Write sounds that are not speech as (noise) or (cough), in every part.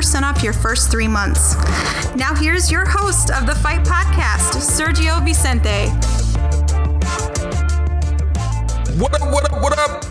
off your first three months. Now, here's your host of the Fight Podcast, Sergio Vicente. What up, what up, what up?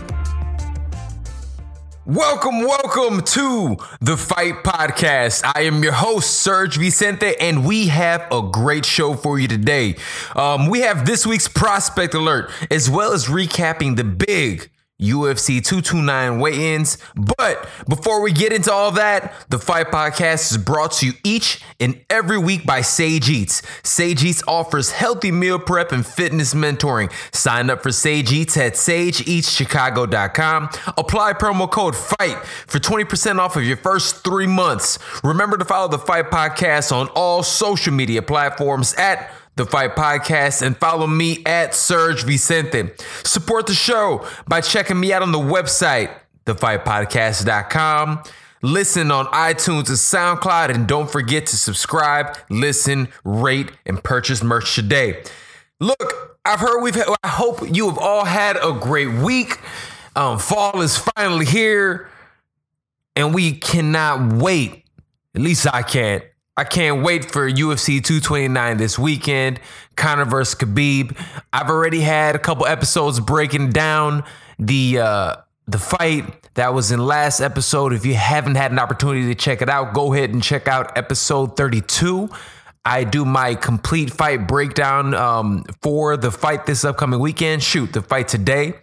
Welcome, welcome to the Fight Podcast. I am your host, Serge Vicente, and we have a great show for you today. Um, we have this week's prospect alert, as well as recapping the big UFC 229 weigh ins. But before we get into all that, the Fight Podcast is brought to you each and every week by Sage Eats. Sage Eats offers healthy meal prep and fitness mentoring. Sign up for Sage Eats at sageeatschicago.com. Apply promo code FIGHT for 20% off of your first three months. Remember to follow the Fight Podcast on all social media platforms at the Fight Podcast, and follow me at Serge Vicente. Support the show by checking me out on the website, thefightpodcast.com. Listen on iTunes and SoundCloud, and don't forget to subscribe, listen, rate, and purchase merch today. Look, I've heard we've. Had, I hope you have all had a great week. Um, fall is finally here, and we cannot wait. At least I can't I can't wait for UFC 229 this weekend. Conor versus Khabib. I've already had a couple episodes breaking down the uh, the fight that was in last episode. If you haven't had an opportunity to check it out, go ahead and check out episode 32. I do my complete fight breakdown um, for the fight this upcoming weekend. Shoot, the fight today.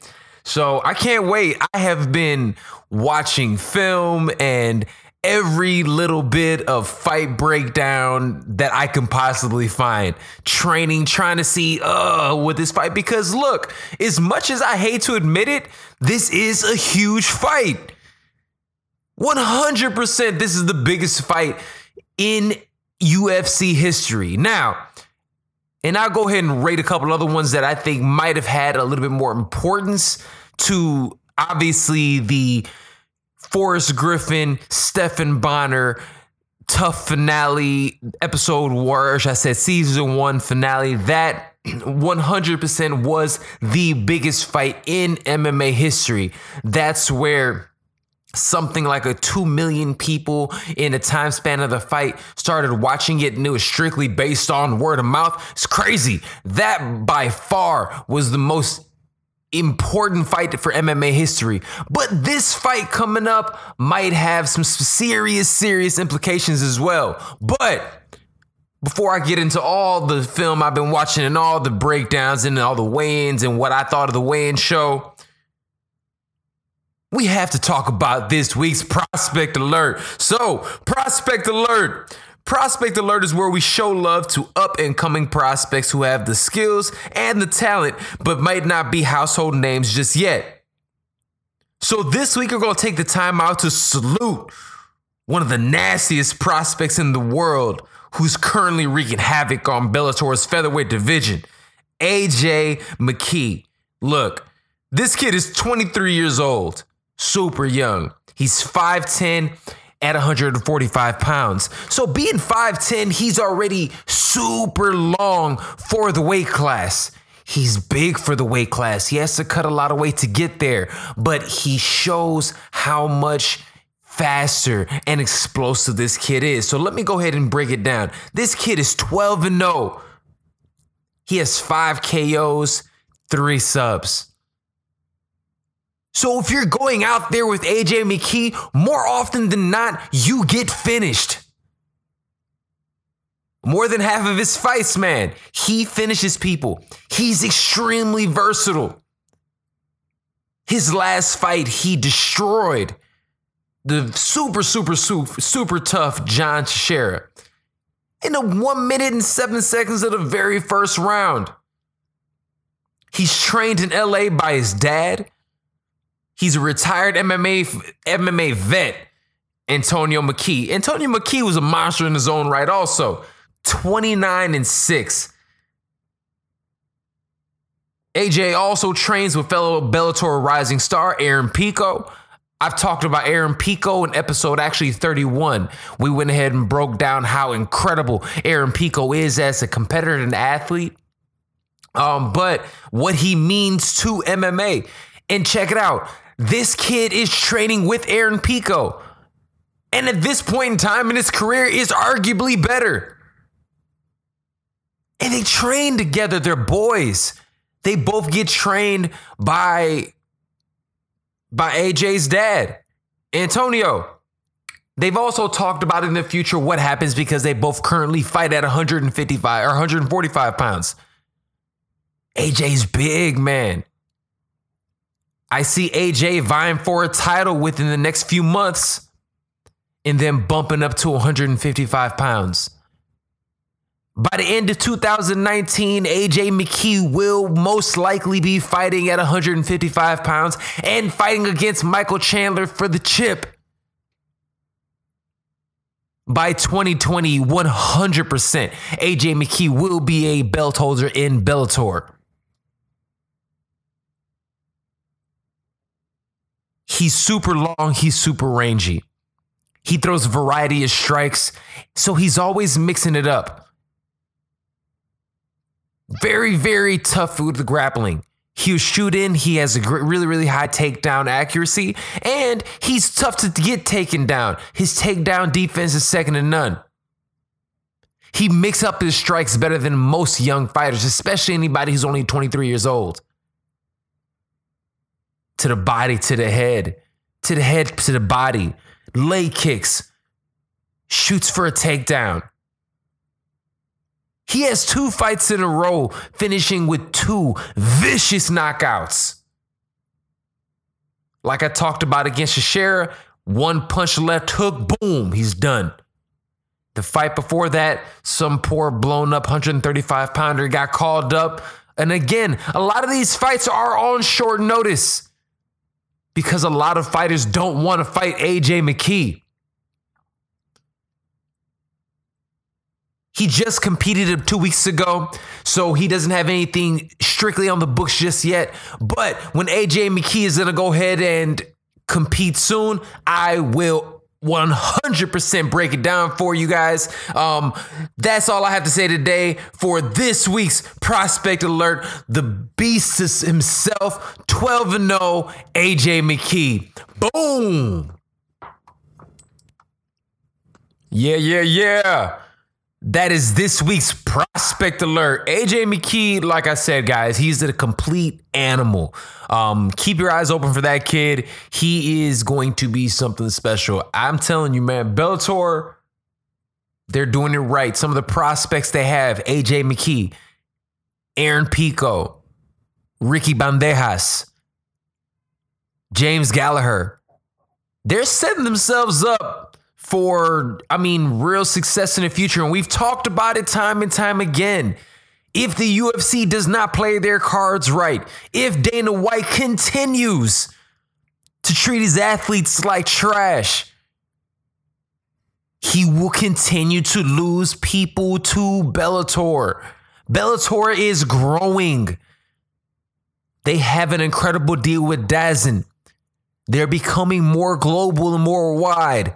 So I can't wait. I have been watching film and every little bit of fight breakdown that I can possibly find. Training, trying to see uh with this fight because look, as much as I hate to admit it, this is a huge fight. 100% this is the biggest fight in UFC history. Now, and I'll go ahead and rate a couple other ones that I think might have had a little bit more importance to obviously the Forrest Griffin, Stephan Bonnar, TUF finale episode, or I said season one finale. That 100% was the biggest fight in MMA history. That's where something like a 2 million people in the time span of the fight started watching it and it was strictly based on word of mouth. It's crazy. That by far was the most important fight for MMA history. But this fight coming up might have some serious, serious implications as well. But before I get into all the film I've been watching and all the breakdowns and all the weigh ins and what I thought of the weigh in show, we have to talk about this week's prospect alert. So, prospect alert. Prospect Alert is where we show love to up and coming prospects who have the skills and the talent, but might not be household names just yet. So this week, we're going to take the time out to salute one of the nastiest prospects in the world who's currently wreaking havoc on Bellator's featherweight division, AJ McKee. Look, this kid is 23 years old, super young. He's 5'10 at 145 pounds. So being 5'10, he's already super long for the weight class. He's big for the weight class. He has to cut a lot of weight to get there, but he shows how much faster and explosive this kid is. So let me go ahead and break it down. This kid is 12 and 0. He has 5 KOs, 3 subs. So if you're going out there with AJ McKee, more often than not, you get finished. More than half of his fights, man, he finishes people. He's extremely versatile. His last fight, he destroyed the super, super, super, super tough John Teixeira in the one minute and seven seconds of the very first round. He's trained in LA by his dad. He's a retired MMA MMA vet, Antonio McKee. Antonio McKee was a monster in his own right, also 29 and 6. AJ also trains with fellow Bellator rising star Aaron Pico. I've talked about Aaron Pico in episode actually 31. We went ahead and broke down how incredible Aaron Pico is as a competitor and athlete. Um, but what he means to MMA. And check it out. This kid is training with Aaron Pico. And at this point in time in his career is arguably better. And they train together. They're boys. They both get trained by by AJ's dad, Antonio. They've also talked about in the future what happens because they both currently fight at 155 or 145 pounds. AJ's big, man. I see AJ vying for a title within the next few months and then bumping up to 155 pounds. By the end of 2019, AJ McKee will most likely be fighting at 155 pounds and fighting against Michael Chandler for the chip. By 2020, 100%, AJ McKee will be a belt holder in Bellator. He's super long, he's super rangy. He throws a variety of strikes, so he's always mixing it up. Very, very tough with the grappling. He'll shoot in. He has a really, really high takedown accuracy, and he's tough to get taken down. His takedown defense is second to none. He mix up his strikes better than most young fighters, especially anybody who's only 23 years old. To the body, to the head, to the head, to the body, leg kicks, shoots for a takedown. He has two fights in a row, finishing with two vicious knockouts. Like I talked about against Teixeira, one punch left hook, boom, he's done. The fight before that, some poor blown up 135 pounder got called up. And again, a lot of these fights are on short notice because a lot of fighters don't want to fight AJ McKee. He just competed two weeks ago, so he doesn't have anything strictly on the books just yet. But when AJ McKee is gonna go ahead and compete soon, I will 100% break it down for you guys. Um, that's all I have to say today for this week's prospect alert. The beast is himself, 12 and 0, AJ McKee. Boom. Yeah, yeah, yeah. That is this week's prospect alert. AJ McKee, like I said, guys, he's a complete animal. Um, keep your eyes open for that kid. He is going to be something special. I'm telling you, man, Bellator, they're doing it right. Some of the prospects they have AJ McKee, Aaron Pico, Ricky Bandejas, James Gallagher. They're setting themselves up for, I mean, real success in the future. And we've talked about it time and time again. If the UFC does not play their cards right, if Dana White continues to treat his athletes like trash, he will continue to lose people to Bellator. Bellator is growing. They have an incredible deal with DAZN. They're becoming more global and more wide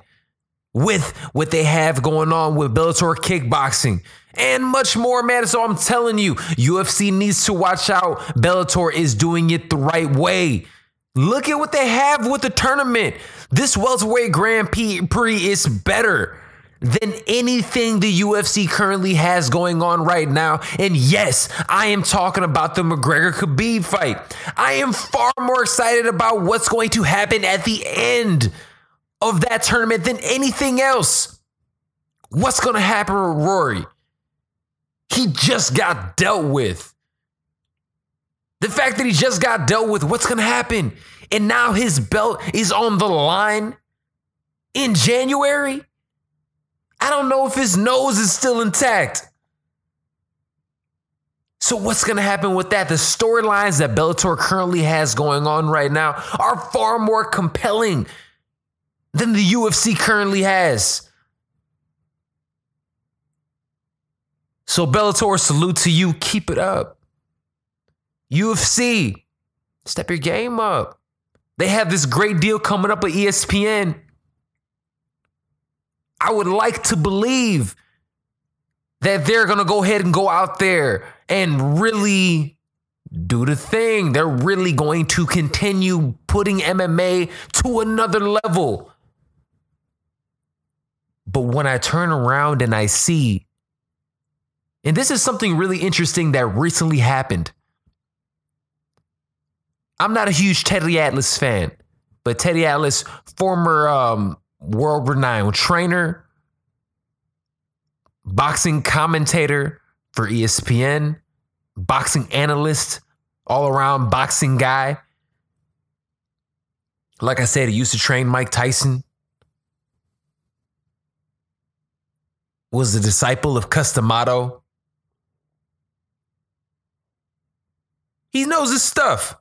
with what they have going on with Bellator kickboxing and much more, man. So I'm telling you, UFC needs to watch out. Bellator is doing it the right way. Look at what they have with the tournament. This welterweight Grand Prix is better than anything the UFC currently has going on right now. And yes, I am talking about the McGregor Khabib fight. I am far more excited about what's going to happen at the end of that tournament than anything else. What's going to happen with Rory? He just got dealt with. The fact that he just got dealt with, what's going to happen? And now his belt is on the line. in January? I don't know if his nose is still intact. So, what's going to happen with that? The storylines that Bellator currently has going on right now are far more compelling than the UFC currently has. So, Bellator, salute to you. Keep it up. UFC, step your game up. They have this great deal coming up with ESPN. I would like to believe that they're going to go ahead and go out there and really do the thing. They're really going to continue putting MMA to another level. But when I turn around and I see, and this is something really interesting that recently happened. I'm not a huge Teddy Atlas fan, but Teddy Atlas, former um, world renowned trainer, boxing commentator for ESPN, boxing analyst, all around boxing guy. Like I said, he used to train Mike Tyson. Was a disciple of Cus D'Amato. He knows his stuff.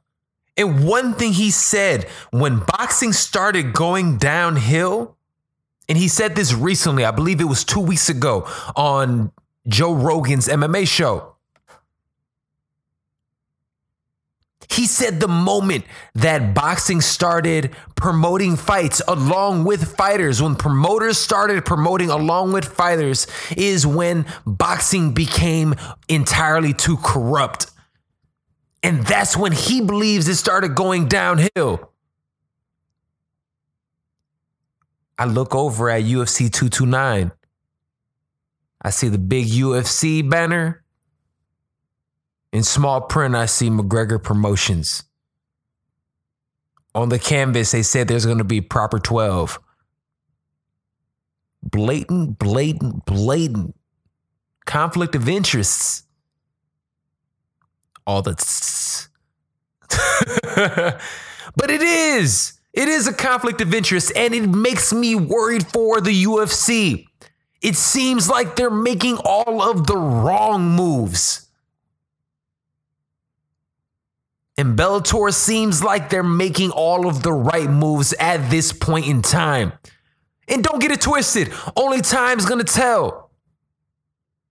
And one thing he said when boxing started going downhill, and he said this recently, I believe it was two weeks ago on Joe Rogan's MMA show. He said the moment that boxing started promoting fights along with fighters, when promoters started promoting along with fighters, is when boxing became entirely too corrupt. And that's when he believes it started going downhill. I look over at UFC 229. I see the big UFC banner. In small print, I see McGregor Promotions. On the canvas, they said there's going to be proper 12. Blatant, blatant, blatant conflict of interests. All the. (laughs) but it is. It is a conflict of interest, and it makes me worried for the UFC. It seems like they're making all of the wrong moves. And Bellator seems like they're making all of the right moves at this point in time. And don't get it twisted, only time's gonna tell.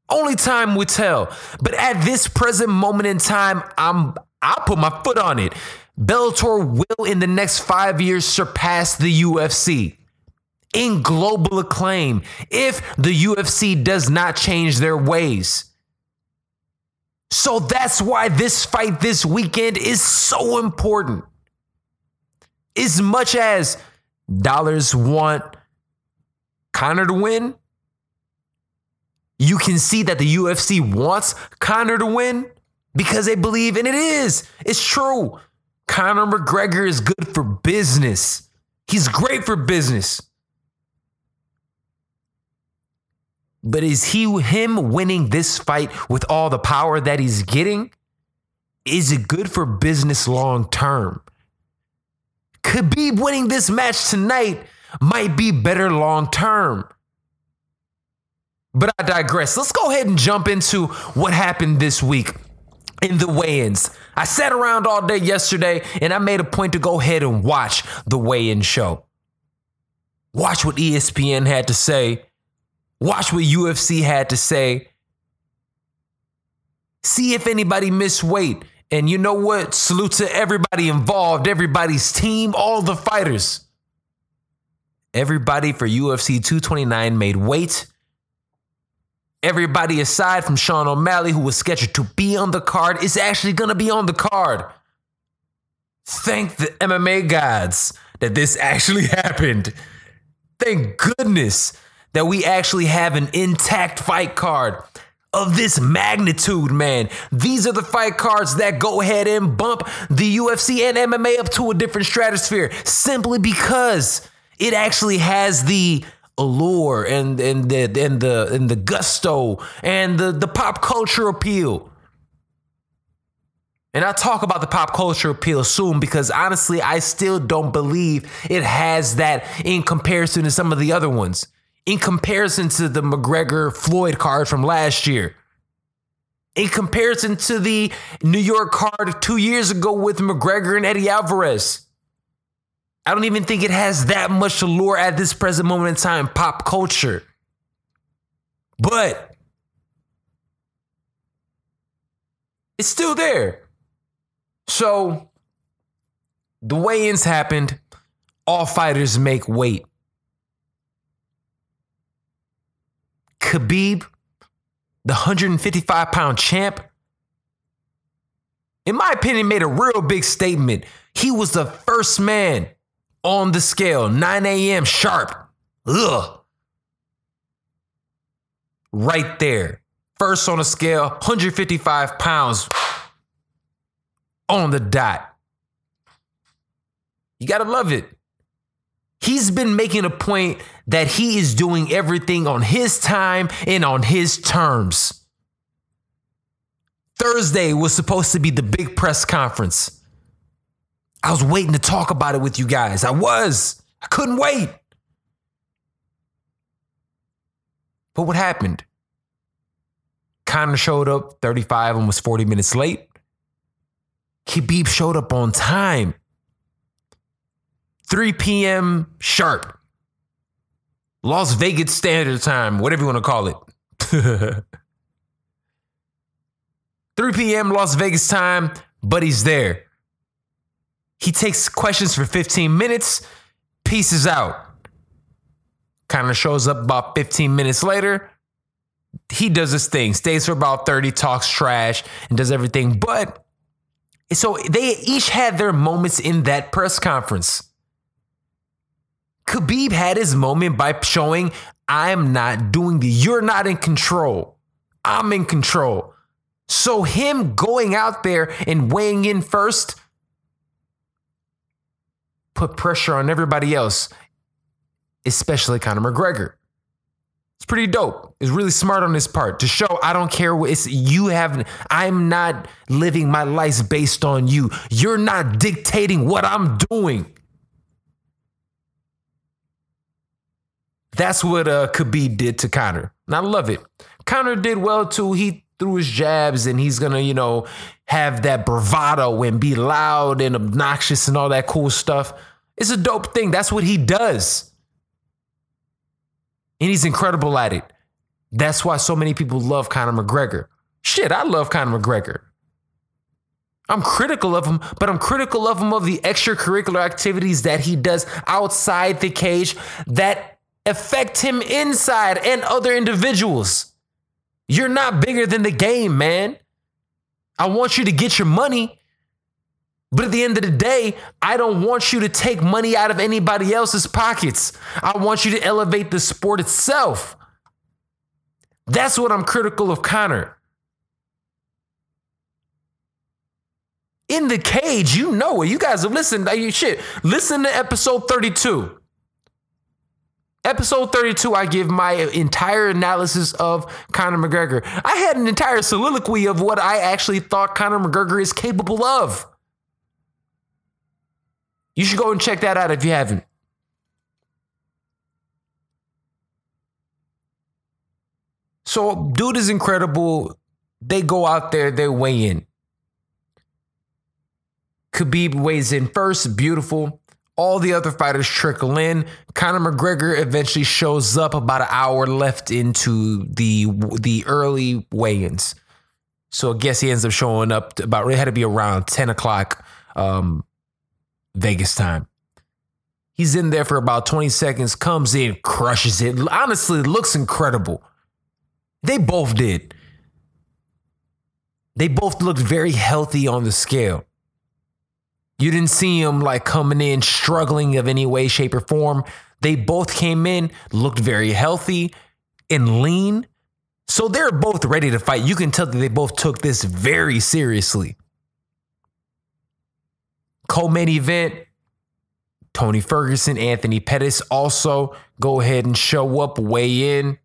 Only time will tell. But at this present moment in time, I'm I'll put my foot on it. Bellator will in the next five years surpass the UFC in global acclaim if the UFC does not change their ways. So that's why this fight this weekend is so important. As much as dollars want Conor to win, you can see that the UFC wants Conor to win because they believe, and it is, it's true. Conor McGregor is good for business. He's great for business. But is he him winning this fight with all the power that he's getting? Is it good for business long term? Khabib winning this match tonight might be better long term. But I digress. Let's go ahead and jump into what happened this week in the weigh ins. I sat around all day yesterday and I made a point to go ahead and watch the weigh in show. Watch what ESPN had to say Watch what UFC had to say. See if anybody missed weight. And you know what? Salute to everybody involved, everybody's team, all the fighters. Everybody for UFC 229 made weight. Everybody aside from Sean O'Malley, who was scheduled to be on the card, is actually going to be on the card. Thank the MMA gods that this (laughs) actually happened. Thank goodness that we actually have an intact fight card of this magnitude, man. These are the fight cards that go ahead and bump the UFC and MMA up to a different stratosphere simply because it actually has the allure and and the and the and the gusto and the the pop culture appeal. And I'll talk about the pop culture appeal soon because honestly, I still don't believe it has that in comparison to some of the other ones. In comparison to the McGregor Floyd card from last year. In comparison to the New York card two years ago with McGregor and Eddie Alvarez. I don't even think it has that much allure at this present moment in time, pop culture. But it's still there. So the weigh ins happened. All fighters make weight. Khabib, the 155 pound champ, in my opinion, made a real big statement. He was the first man on the scale, 9 a.m. sharp. Ugh. Right there. First on the scale, 155 pounds on the dot. You gotta love it. He's been making a point that he is doing everything on his time and on his terms. Thursday was supposed to be the big press conference. I was waiting to talk about it with you guys. I was. I couldn't wait. But what happened? Conor showed up 35, almost 40 minutes late. Khabib showed up on time. 3 p.m. sharp. Las Vegas Standard Time, whatever you want to call it. (laughs) 3 p.m. Las Vegas time, but he's there. He takes questions for 15 minutes, pieces out. Kind of shows up about 15 minutes later. He does his thing, stays for about 30, talks trash, and does everything. But so they each had their moments in that press conference. Khabib had his moment by showing, I'm not doing the, you're not in control. I'm in control. So him going out there and weighing in first put pressure on everybody else, especially Conor McGregor. It's pretty dope. It's really smart on his part to show I don't care what it's you have I'm not living my life based on you. You're not dictating what I'm doing. That's what uh Khabib did to Conor. And I love it. Conor did well too. He threw his jabs and he's gonna, you know, have that bravado and be loud and obnoxious and all that cool stuff. It's a dope thing. That's what he does. And he's incredible at it. That's why so many people love Conor McGregor. Shit, I love Conor McGregor. I'm critical of him, but I'm critical of him of the extracurricular activities that he does outside the cage that affect him inside and other individuals. You're not bigger than the game, man. I want you to get your money. But at the end of the day, I don't want you to take money out of anybody else's pockets. I want you to elevate the sport itself. That's what I'm critical of Conor. In the cage, you know it. You guys have listened. Shit. Listen to episode 32. Episode 32, I give my entire analysis of Conor McGregor. I had an entire soliloquy of what I actually thought Conor McGregor is capable of. You should go and check that out if you haven't. So, dude is incredible. They go out there, they weigh in. Khabib weighs in first, beautiful. All the other fighters trickle in. Conor McGregor eventually shows up about an hour left into the the early weigh-ins. So I guess he ends up showing up about it had to be around 10 o'clock um, Vegas time. He's in there for about 20 seconds, comes in, crushes it. Honestly, looks incredible. They both did. They both looked very healthy on the scale. You didn't see him like coming in struggling of any way, shape, or form. They both came in, looked very healthy and lean. So they're both ready to fight. You can tell that they both took this very seriously. Co-main event, Tony Ferguson, Anthony Pettis also go ahead and show up, weigh in.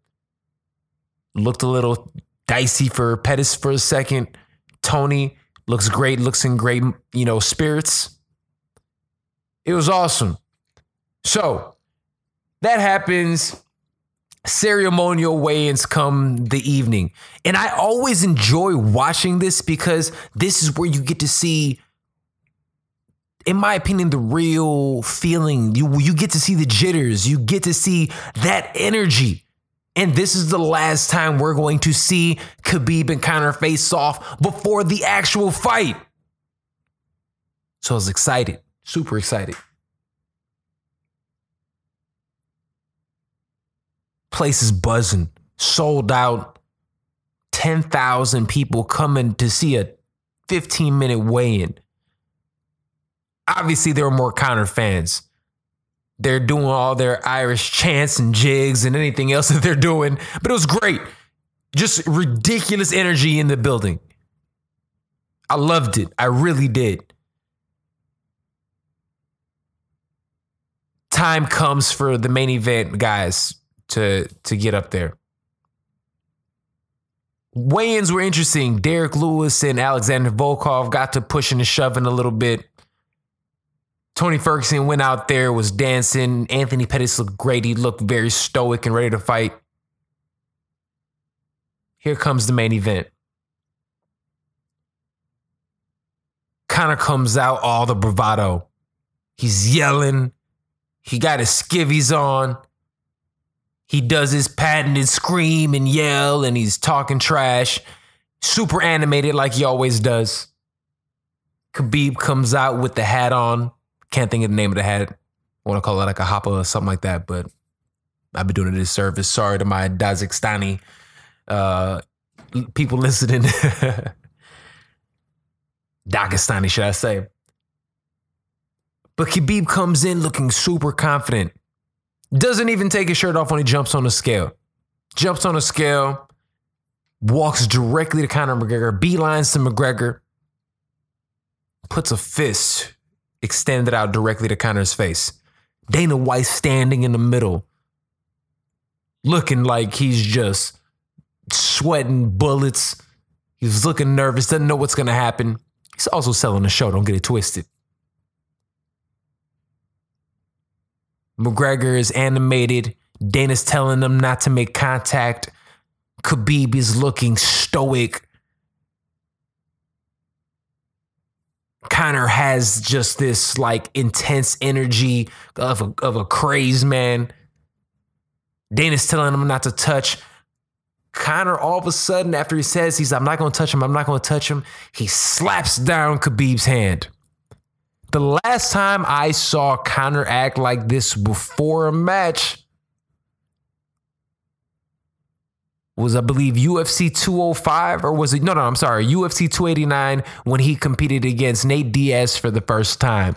Looked a little dicey for Pettis for a second. Tony looks great, looks in great, you know, spirits. It was awesome. So that happens. Ceremonial weigh-ins come the evening. And I always enjoy watching this because this is where you get to see in my opinion, the real feeling. You you get to see the jitters. You get to see that energy. And this is the last time we're going to see Khabib and Conor face off before the actual fight. So I was excited, super excited. Place is buzzing, sold out. 10,000 people coming to see a 15 minute weigh in obviously there were more Conor fans. They're doing all their Irish chants and jigs and anything else (laughs) that they're doing, but it was great. Just ridiculous energy in the building. I loved it. I really did. Time comes for the main event guys to to get up there. Weigh-ins were interesting. Derrick Lewis and Alexander Volkov got to pushing and shoving a little bit. Tony Ferguson went out there, was dancing. Anthony Pettis looked great. He looked very stoic and ready to fight. Here comes the main event. Conor comes out all the bravado. He's yelling. He got his skivvies on. He does his patented scream and yell, and he's talking trash. Super animated like he always does. Khabib comes out with the hat on. Can't think of the name of the hat. I want to call it like a hopper or something like that, but I've been doing a disservice. Sorry to my Dazakhstani uh, people listening. (laughs) Dagestani, should I say? But Khabib comes in looking super confident. Doesn't even take his shirt off when he jumps on the scale. Jumps on the scale, walks directly to Conor McGregor, beelines to McGregor, puts a fist extended out directly to Conor's face. Dana White standing in the middle, looking like he's just sweating bullets. He's looking nervous, doesn't know what's going to happen. He's also selling the show, don't get it twisted. McGregor is animated. Dana's telling them not to make contact. Khabib is looking stoic. Conor has just this like intense energy of a, of a crazed man. Dana's telling him not to touch. Conor, all of a sudden, after he says he's, I'm not going to touch him, I'm not going to touch him, he slaps down Khabib's hand. The last time I saw Conor act like this before a match was I believe UFC 205 or was it no no I'm sorry UFC 289 when he competed against Nate Diaz for the first time.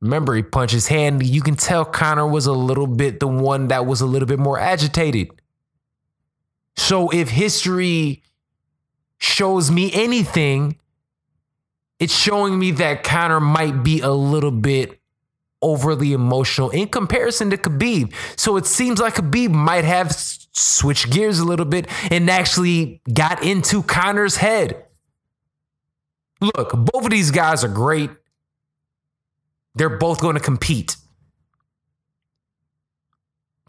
Remember he punched his hand. You can tell Conor was a little bit the one that was a little bit more agitated. So if history shows me anything, it's showing me that Conor might be a little bit overly emotional in comparison to Khabib. So it seems like Khabib might have switched gears a little bit and actually got into Conor's head. Look, both of these guys are great. They're both going to compete.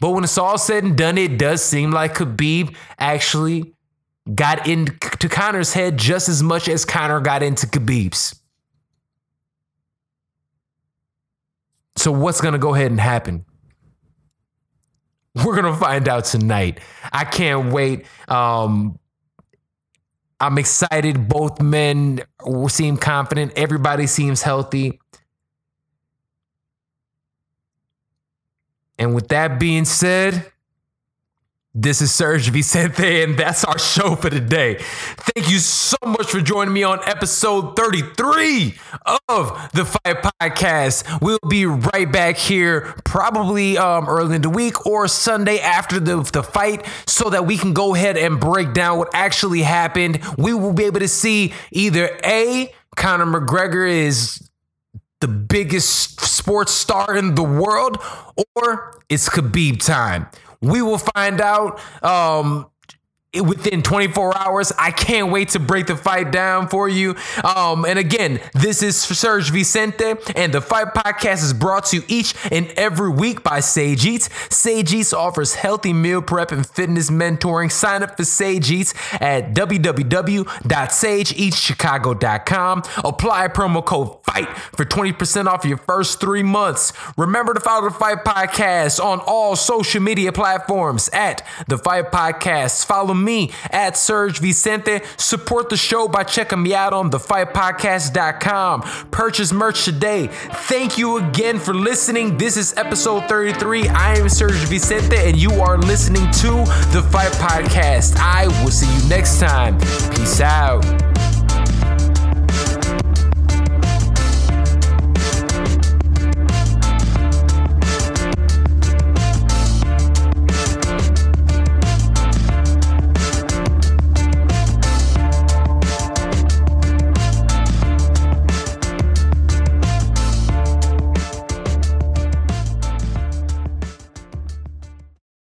But when it's all said and done, it does seem like Khabib actually got into Conor's head just as much as Conor got into Khabib's. So, what's going to go ahead and happen? (laughs) We're to find out tonight. I can't wait. Um, I'm excited. Both men seem confident. Everybody seems healthy. And with that being said, this is Serge Vicente, and that's our show for today. Thank you so much for joining me on episode 33 of the Fight Podcast. We'll be right back here probably um, early in the week or Sunday after the, the fight so that we can go ahead and break down what actually happened. We will be able to see either A, Conor McGregor is the biggest sports star in the world, or it's Khabib time. We will find out. Um, within 24 hours. I can't wait to break the fight down for you. Um, and again, this is Serge Vicente, and the Fight Podcast is brought to you each and every week by Sage Eats. Sage Eats offers healthy meal prep and fitness mentoring. Sign up for Sage Eats at www.sageeatschicago.com. Apply promo code FIGHT for 20% off your first three months. Remember to follow the Fight Podcast on all social media platforms at the Fight Podcast. Follow me at Serge Vicente. Support the show by checking me out on thefightpodcast.com. Purchase merch today. Thank you again for listening. This is episode 33. I am Serge Vicente, and you are listening to the Fight Podcast. I will see you next time. Peace out.